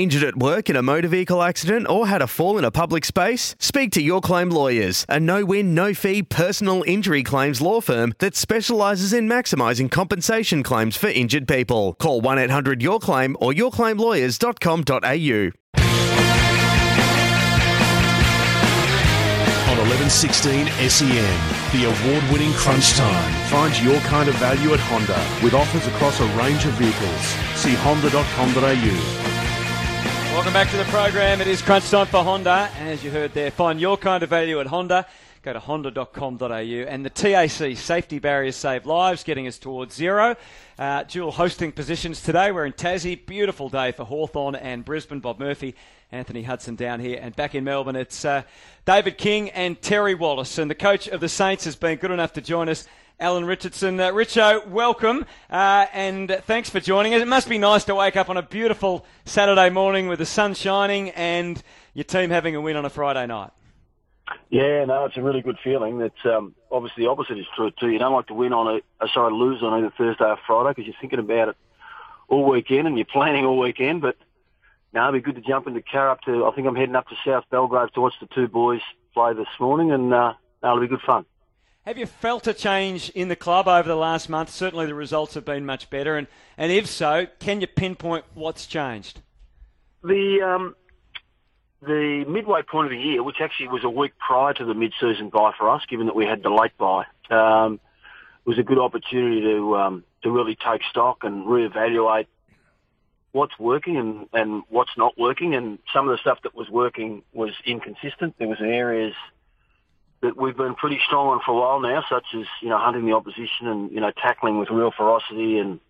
Injured at work in a motor vehicle accident or had a fall in a public space? Speak to Your Claim Lawyers, a no win, no fee personal injury claims law firm that specialises in maximising compensation claims for injured people. Call 1 800 Your Claim or yourclaimlawyers.com.au. on 1116 SEN. The award winning Crunch Time. Find your kind of value at Honda with offers across a range of vehicles. See honda.com.au. Welcome back to the program. It is crunch time for Honda. And as you heard there, find your kind of value at Honda. Go to honda.com.au. And the TAC safety barriers save lives, getting us towards zero. Uh, dual hosting positions today. We're in Tassie. Beautiful day for Hawthorn and Brisbane. Bob Murphy, Anthony Hudson down here. And back in Melbourne, it's uh, David King and Terry Wallace. And the coach of the Saints has been good enough to join us. Alan Richardson. Uh, Richo, welcome, uh, and thanks for joining us. It must be nice to wake up on a beautiful Saturday morning with the sun shining and your team having a win on a Friday night. Yeah, no, it's a really good feeling. That um, obviously the opposite is true too. You don't like to win on a, sorry, lose on either Thursday or Friday because you're thinking about it all weekend and you're planning all weekend. But no, it'd be good to jump in the car up to. I think I'm heading up to South Belgrave to watch the two boys play this morning, and uh, no, it'll be good fun. Have you felt a change in the club over the last month? Certainly the results have been much better, and, and if so, can you pinpoint what's changed? The um, the midway point of the year, which actually was a week prior to the mid-season bye for us, given that we had the late bye, um, was a good opportunity to um, to really take stock and reevaluate what's working and, and what's not working. And some of the stuff that was working was inconsistent. There was areas that we've been pretty strong on for a while now, such as you know hunting the opposition and you know tackling with real ferocity, and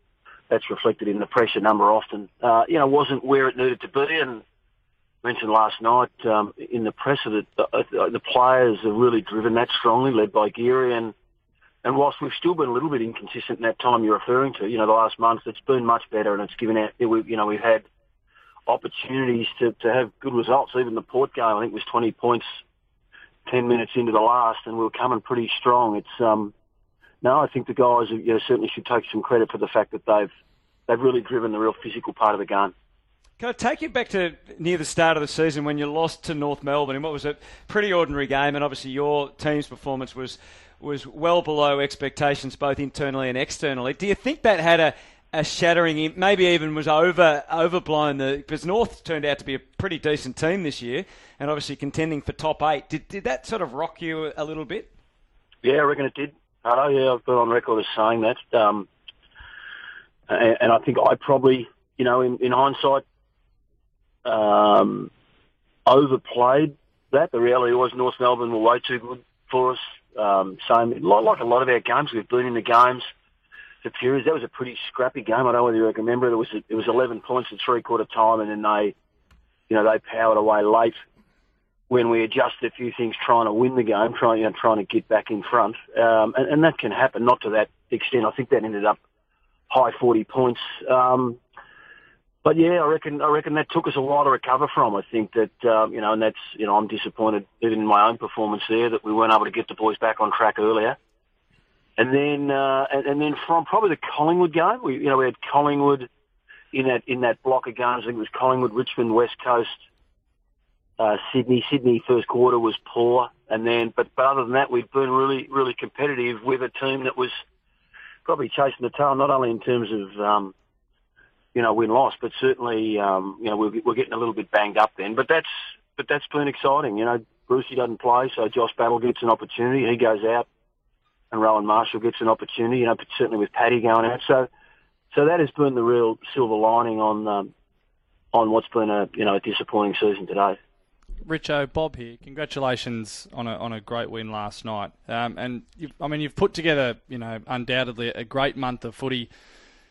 that's reflected in the pressure number often. Uh, you know, wasn't where it needed to be, and mentioned last night um, in the presser that the, uh, the players have really driven that strongly, led by Geary. And, and whilst we've still been a little bit inconsistent in that time you're referring to, you know, the last month, it's been much better and it's given out, you know, we've had opportunities to, to have good results. Even the Port game, I think, was 20 points 10 minutes into the last and we were coming pretty strong. It's, um, no, I think the guys you know, certainly should take some credit for the fact that they've, they've really driven the real physical part of the game. Can I take you back to near the start of the season when you lost to North Melbourne in what was a pretty ordinary game, and obviously your team's performance was was well below expectations both internally and externally. Do you think that had a, a shattering, maybe even was over overblown? The because North turned out to be a pretty decent team this year, and obviously contending for top eight. Did did that sort of rock you a little bit? Yeah, I reckon it did. Uh, yeah, I've been on record as saying that, um, and, and I think I probably, you know, in, in hindsight, um, overplayed that. The reality was North Melbourne were way too good for us. Um, same, like a lot of our games, we've been in the games for periods. That was a pretty scrappy game. I don't know whether you remember. It was it was 11 points at three quarter time, and then they, you know, they powered away late when we adjusted a few things, trying to win the game, trying you know, trying to get back in front, um, and, and that can happen. Not to that extent. I think that ended up high 40 points. Um, but yeah, I reckon I reckon that took us a while to recover from. I think that um, you know, and that's you know, I'm disappointed even in my own performance there that we weren't able to get the boys back on track earlier. And then uh, and, and then from probably the Collingwood game, we you know we had Collingwood in that in that block of games. I think it was Collingwood, Richmond, West Coast, uh, Sydney. Sydney first quarter was poor, and then but but other than that, we've been really really competitive with a team that was probably chasing the tail, not only in terms of um, you know, win loss, but certainly, um, you know, we're, we're getting a little bit banged up then. But that's, but that's been exciting. You know, Brucey doesn't play, so Josh Battle gets an opportunity. He goes out, and Rowan Marshall gets an opportunity. You know, certainly with Paddy going out, so so that has been the real silver lining on um, on what's been a you know a disappointing season today. Richo, Bob here. Congratulations on a on a great win last night. Um, and I mean, you've put together, you know, undoubtedly a great month of footy.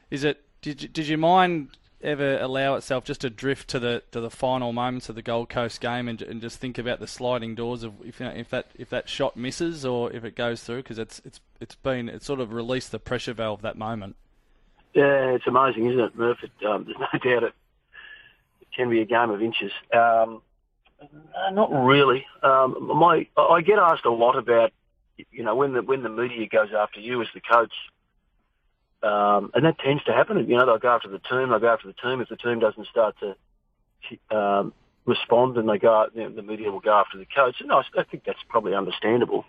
Is it did you, did you mind ever allow itself just to drift to the to the final moments of the Gold Coast game and, and just think about the sliding doors of if you know, if that if that shot misses or if it goes through because it's it's it's been it's sort of released the pressure valve that moment. Yeah, it's amazing, isn't it, Murph? It, um, there's no doubt it, can be a game of inches. Um, not really. Um, my I get asked a lot about you know when the when the media goes after you as the coach. Um, and that tends to happen. You know, they'll go after the team. They'll go after the team if the team doesn't start to um, respond, and they go. The media will go after the coach. And I, I think that's probably understandable.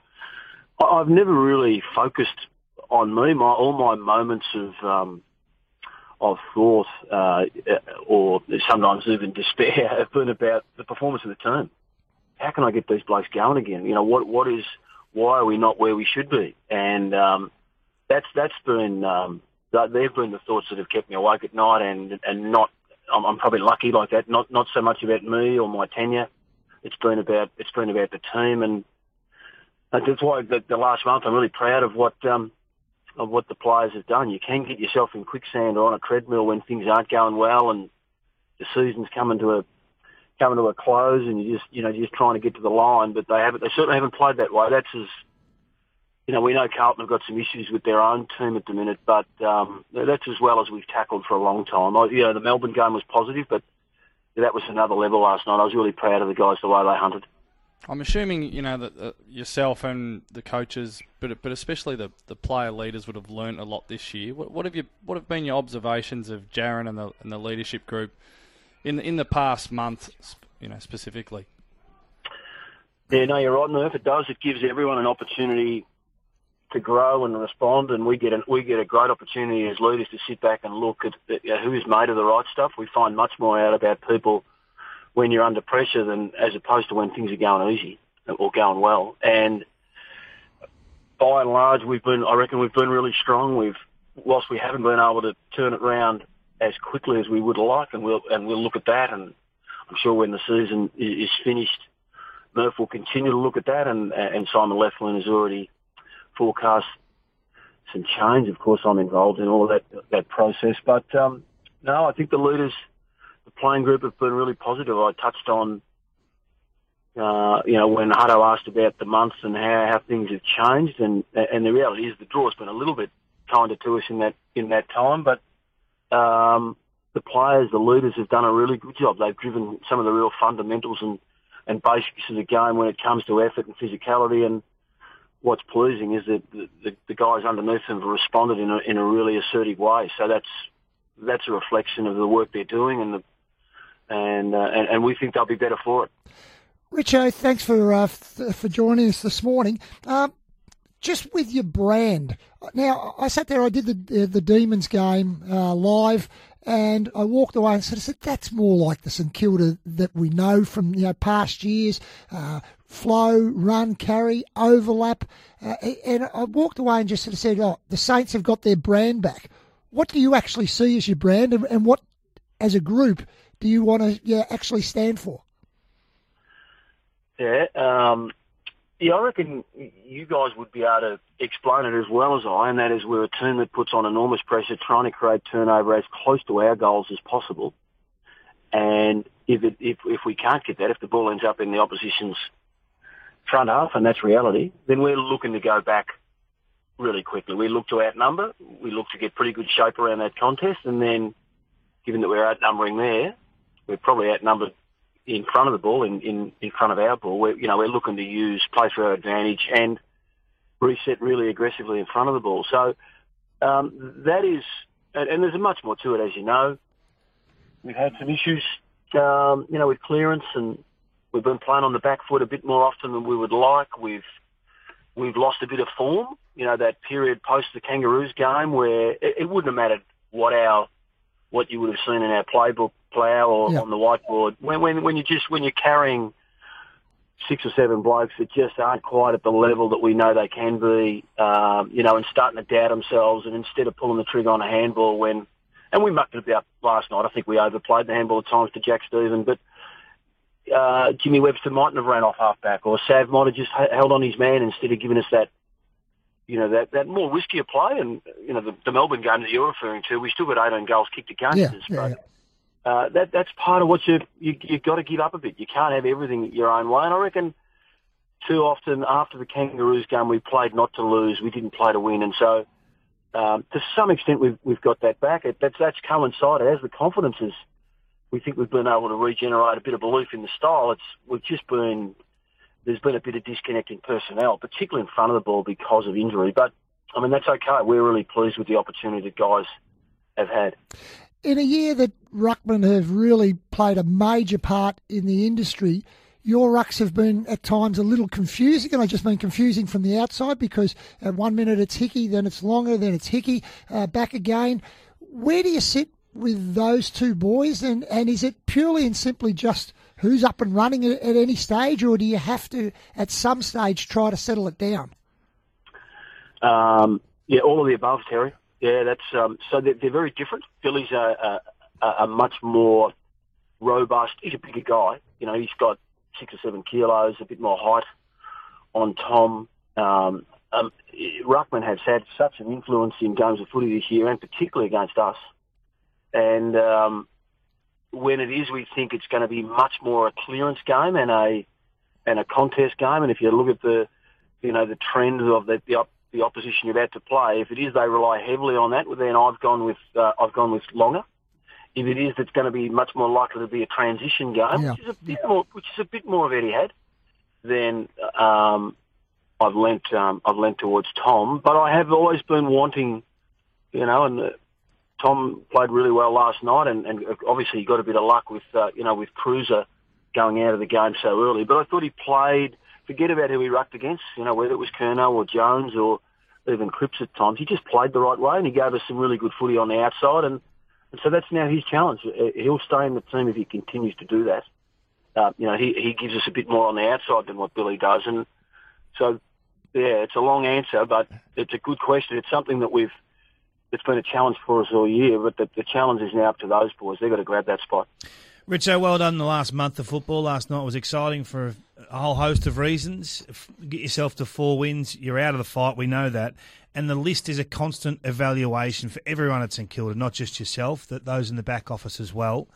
I, I've never really focused on me. My all my moments of um, of thought, uh, or sometimes even despair, have been about the performance of the team. How can I get these blokes going again? You know, what what is why are we not where we should be? And um, that's that's been um, they've been the thoughts that have kept me awake at night, and and not I'm, I'm probably lucky like that. Not not so much about me or my tenure. It's been about it's been about the team, and that's why the, the last month I'm really proud of what um, of what the players have done. You can get yourself in quicksand or on a treadmill when things aren't going well, and the season's coming to a coming to a close, and you just you know you're just trying to get to the line. But they haven't. They certainly haven't played that way. That's as you know, we know Carlton have got some issues with their own team at the minute, but um, that's as well as we've tackled for a long time. I, you know, the Melbourne game was positive, but that was another level last night. I was really proud of the guys the way they hunted. I'm assuming you know that uh, yourself and the coaches, but but especially the, the player leaders would have learnt a lot this year. What, what have you what have been your observations of Jarryn and the and the leadership group in the, in the past month, you know specifically? Yeah, no, you're right, Murph. It does. It gives everyone an opportunity to grow and respond, and we get a, we get a great opportunity as leaders to sit back and look at, you uh, know, who's made of the right stuff. We find much more out about people when you're under pressure than as opposed to when things are going easy or going well. And by and large, we've been I reckon we've been really strong. We've whilst we haven't been able to turn it around as quickly as we would like, and we'll and we'll look at that. And I'm sure when the season is finished, Murph will continue to look at that. And and Simon Lethlean has already forecast some change. Of course, I'm involved in all that that process, but um, no, I think the leaders, the playing group, have been really positive. I touched on, uh, you know, when Hutto asked about the months and how, how things have changed, and and the reality is the draw's been a little bit kinder to us in that in that time, but. Um, the players, the leaders have done a really good job. They've driven some of the real fundamentals and, and basics of the game when it comes to effort and physicality and, what's pleasing is that the, the, guys underneath them have responded in a, in a really assertive way. So that's that's a reflection of the work they're doing, and the and uh, and, and we think they'll be better for it. Richo, thanks for uh, f- for joining us this morning. Um, just with your brand. Now, I sat there, I did the the Demons game uh, live, and I walked away and sort of said, "That's more like the St Kilda that we know from you know past years. Uh, flow, run, carry, overlap." Uh, and I walked away and just sort of said, "Oh, the Saints have got their brand back." What do you actually see as your brand, and, and what, as a group, do you want to yeah, actually stand for? Yeah, um, yeah, I reckon you guys would be able to explain it as well as I, and that is we're a team that puts on enormous pressure trying to create turnover as close to our goals as possible. And if it, if if we can't get that, if the ball ends up in the opposition's front half, and that's reality, then we're looking to go back really quickly. We look to outnumber. We look to get pretty good shape around that contest, and then, given that we're outnumbering there, we're probably outnumbered in front of the ball, in, in, in front of our ball. We're, you know, we're looking to use play for our advantage and reset really aggressively in front of the ball. So um, that is, and, and there's much more to it, as you know. We've had some issues, um, you know, with clearance, and we've been playing on the back foot a bit more often than we would like. We've we've lost a bit of form. You know, that period post the Kangaroos game where it, it wouldn't have mattered what our what you would have seen in our playbook plough or yeah. on the whiteboard. When when when you just when you're carrying six or seven blokes that just aren't quite at the level that we know they can be, um, you know, and starting to doubt themselves, and instead of pulling the trigger on a handball when, and we mucked it about last night. I think we overplayed the handball at times to Jack Steven, but. Uh, Jimmy Webster mightn't have ran off halfback, or Sav might have just held on his man instead of giving us that you know, that, that more riskier play. And, you know, the, the Melbourne game that you're referring to, we still got 18 goals kicked against yeah, us. Yeah, but uh, that that's part of what you, you you've got to give up a bit. You can't have everything your own way. And I reckon too often after the Kangaroos game, we played not to lose. We didn't play to win, and so um, to some extent we've we've got that back. It, that's that's coincided as the confidence is. We think we've been able to regenerate a bit of belief in the style. It's we've just been there's been a bit of disconnect in personnel, particularly in front of the ball because of injury. But I mean that's okay. We're really pleased with the opportunity that guys have had. In a year that ruckmen have really played a major part in the industry, your rucks have been at times a little confusing, and I just mean confusing from the outside because at one minute it's Hickey, then it's Longer, then it's Hickey, uh, back again. Where do you sit with those two boys, and, and is it purely and simply just who's up and running at, at any stage, or do you have to at some stage try to settle it down? Um, yeah, all of the above, Terry. Yeah, that's um, so they're, they're very different. Billy's a, a, a much more robust. He's a bigger guy. You know, he's got six or seven kilos, a bit more height on Tom. Um, um, Ruckman has had such an influence in games of footy this year, and particularly against us. And um, when it is, we think it's going to be much more a clearance game and a and a contest game. And if you look at the you know the trends of the, the the opposition you're about to play. If it is they rely heavily on that, then I've gone with uh, I've gone with Longer. If it is, it's going to be much more likely to be a transition game, Yeah. which is a bit more which is a bit more of Etihad. Then um, I've lent um, I've lent towards Tom, but I have always been wanting, you know, and uh, Tom played really well last night, and, and obviously he got a bit of luck with uh, you know with Kreuzer going out of the game so early. But I thought he played. Forget about who he rucked against, you know, whether it was Kerno or Jones or even Cripps at times. He just played the right way, and he gave us some really good footy on the outside, and, and so that's now his challenge. Uh, He'll stay in the team if he continues to do that. Uh, you know, he he gives us a bit more on the outside than what Billy does, and so yeah, it's a long answer, but it's a good question. It's something that we've it's been a challenge for us all year, but the, the challenge is now up to those boys. They've got to grab that spot. Richo, well done the last month of football. Last night was exciting for a whole host of reasons. Get yourself to four wins. You're out of the fight. We know that. And the list is a constant evaluation for everyone at St Kilda, not just yourself, that those in the back office as well.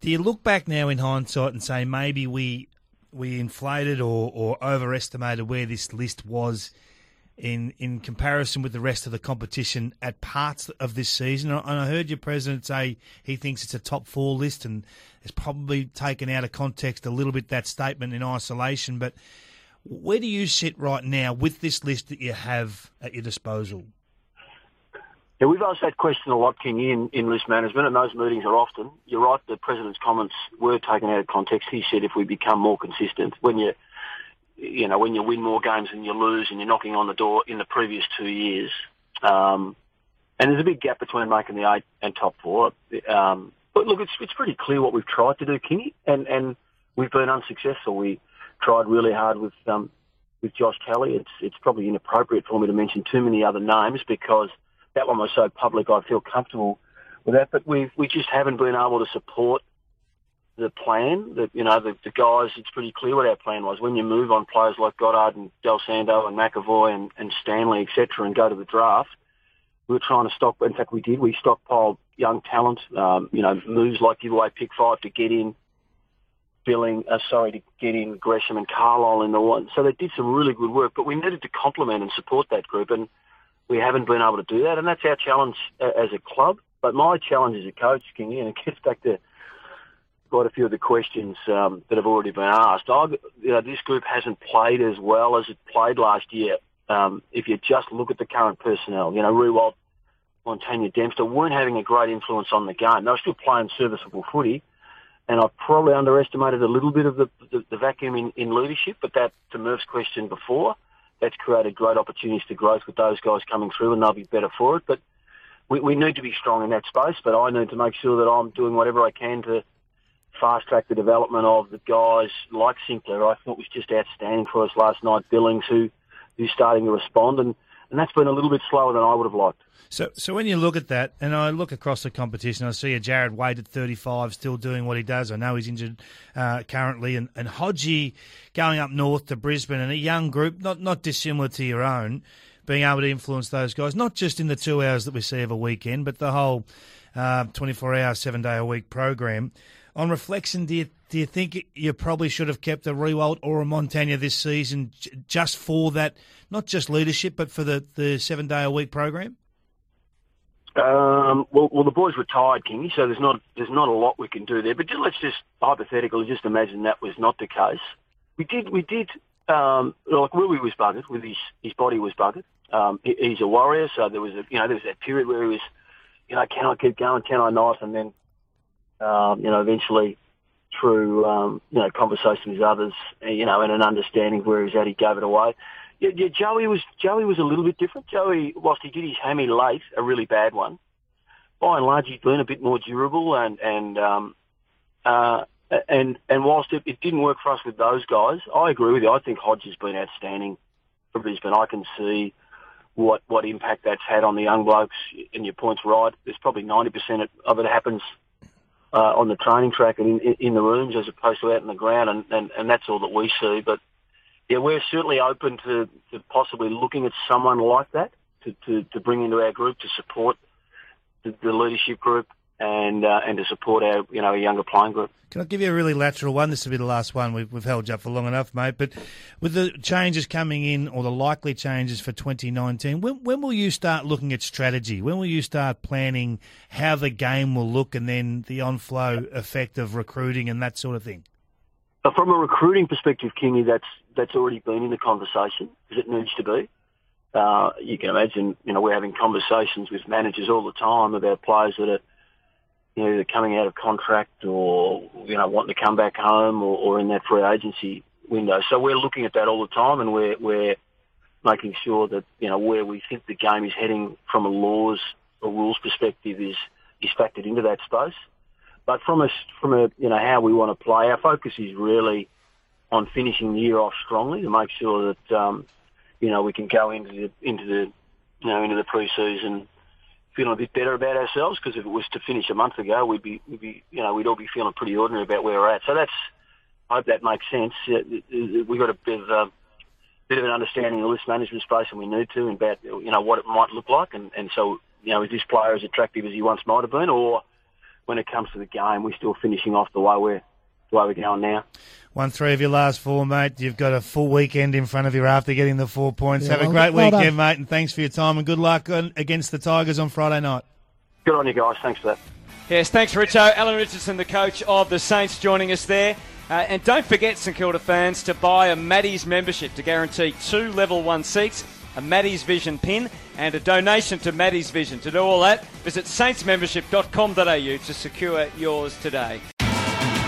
Do you look back now in hindsight and say maybe we we inflated or, or overestimated where this list was in in comparison with the rest of the competition at parts of this season. And I heard your president say he thinks it's a top four list and it's probably taken out of context a little bit that statement in isolation. But where do you sit right now with this list that you have at your disposal? Yeah, we've asked that question a lot, King, in, in list management, and those meetings are often. You're right, the President's comments were taken out of context. He said if we become more consistent, when you, you know, when you win more games than you lose and you're knocking on the door in the previous two years, um, and there's a big gap between making the eight and top four. Um, but look, it's, it's pretty clear what we've tried to do, Kingy, and, and we've been unsuccessful. We tried really hard with, um, with Josh Kelly. It's, it's probably inappropriate for me to mention too many other names because that one was so public, I feel comfortable with that. But we we just haven't been able to support the plan. That you know, the, the guys. It's pretty clear what our plan was. When you move on players like Goddard and Dal Santo and McEvoy and, and Stanley, etc., and go to the draft, we were trying to stock. In fact, we did. We stockpiled young talent. Um, you know, moves like give away pick five to get in. Billing, uh, sorry, to get in Gresham and Carlisle in the one. So they did some really good work, but we needed to complement and support that group. And we haven't been able to do that, and that's our challenge uh, as a club. But my challenge as a coach, Kingy, and it gets back to quite a few of the questions um, that have already been asked. I, you know, this group hasn't played as well as it played last year. Um, if you just look at the current personnel, you know, Riewoldt, Montagna, Dempster weren't having a great influence on the game. They were still playing serviceable footy, and I've probably underestimated a little bit of the, the, the vacuum in, in leadership. But that, to Murph's question before, that's created great opportunities to growth with those guys coming through, and they'll be better for it. But we, we need to be strong in that space. But I need to make sure that I'm doing whatever I can to fast track the development of the guys like Sinclair. I thought was just outstanding for us last night. Billings, who who's starting to respond, and and that's been a little bit slower than I would have liked. So, so when you look at that, and I look across the competition, I see a Jarrad Waite at 35 still doing what he does. I know he's injured uh, currently, and, and Hodgie going up north to Brisbane, and a young group, not not dissimilar to your own, being able to influence those guys, not just in the two hours that we see of a weekend, but the whole uh, 24 hour, seven day a week program. On reflection, do you, do you think you probably should have kept a Riewoldt or a Montagna this season just for that, not just leadership, but for the, the seven day a week program? Um, well, well, the boys retired, Kingy, so there's not there's not a lot we can do there. But let's just hypothetically just imagine that was not the case. We did we did um, like Willie was buggered with his his body was buggered. Um, he, he's a warrior, so there was a you know there was that period where he was, you know, can I keep going? Can I not? And then, um, you know, eventually through um, you know conversation with others, you know, and an understanding of where he's at, he gave it away. Yeah, yeah, Joey was Joey was a little bit different. Joey, whilst he did his hammy late, a really bad one, by and large he's been a bit more durable and and um, uh, and and whilst it, it didn't work for us with those guys, I agree with you. I think Hodge has been outstanding for Brisbane. I can see what what impact that's had on the young blokes. And your point's right. There's probably ninety percent of it happens uh, on the training track and in, in the rooms as opposed to out in the ground, and, and, and that's all that we see. But yeah, we're certainly open to, to possibly looking at someone like that to, to, to bring into our group to support the, the leadership group and uh, and to support our you know our younger playing group. Can I give you a really lateral one? This will be the last one. We've, we've held you up for long enough, mate. But with the changes coming in, or the likely changes for 2019, when, when will you start looking at strategy? When will you start planning how the game will look and then the on flow effect of recruiting and that sort of thing? But from a recruiting perspective, Kingy, that's that's already been in the conversation because it needs to be. Uh, you can imagine, you know, we're having conversations with managers all the time about players that are you know, either coming out of contract or, you know, wanting to come back home or, or in that free agency window. So we're looking at that all the time and we're, we're making sure that, you know, where we think the game is heading from a laws or rules perspective is, is factored into that space. But from a, from a, you know, how we want to play, our focus is really on finishing the year off strongly to make sure that, um, you know, we can go into the, into the, you know, into the pre-season feeling a bit better about ourselves because if it was to finish a month ago, we'd be, we'd be, you know, we'd all be feeling pretty ordinary about where we're at. So that's, I hope that makes sense. We've got a bit of, uh, bit of an understanding of the list management space, and we need to, and about, you know, what it might look like. And, and so, you know, is this player as attractive as he once might have been, or when it comes to the game, we're still finishing off the way we're, way we're going now. Won three of your last four, mate. You've got a full weekend in front of you after getting the four points. Yeah, Have a great well weekend, done. mate, and thanks for your time and good luck on, against the Tigers on Friday night. Good on you guys. Thanks for that. Yes, thanks, Richo. Alan Richardson, the coach of the Saints, joining us there. Uh, and don't forget, St Kilda fans, to buy a Maddie's membership to guarantee two level one seats, a Maddie's Vision pin, and a donation to Maddie's Vision. To do all that, visit saintsmembership.com.au to secure yours today.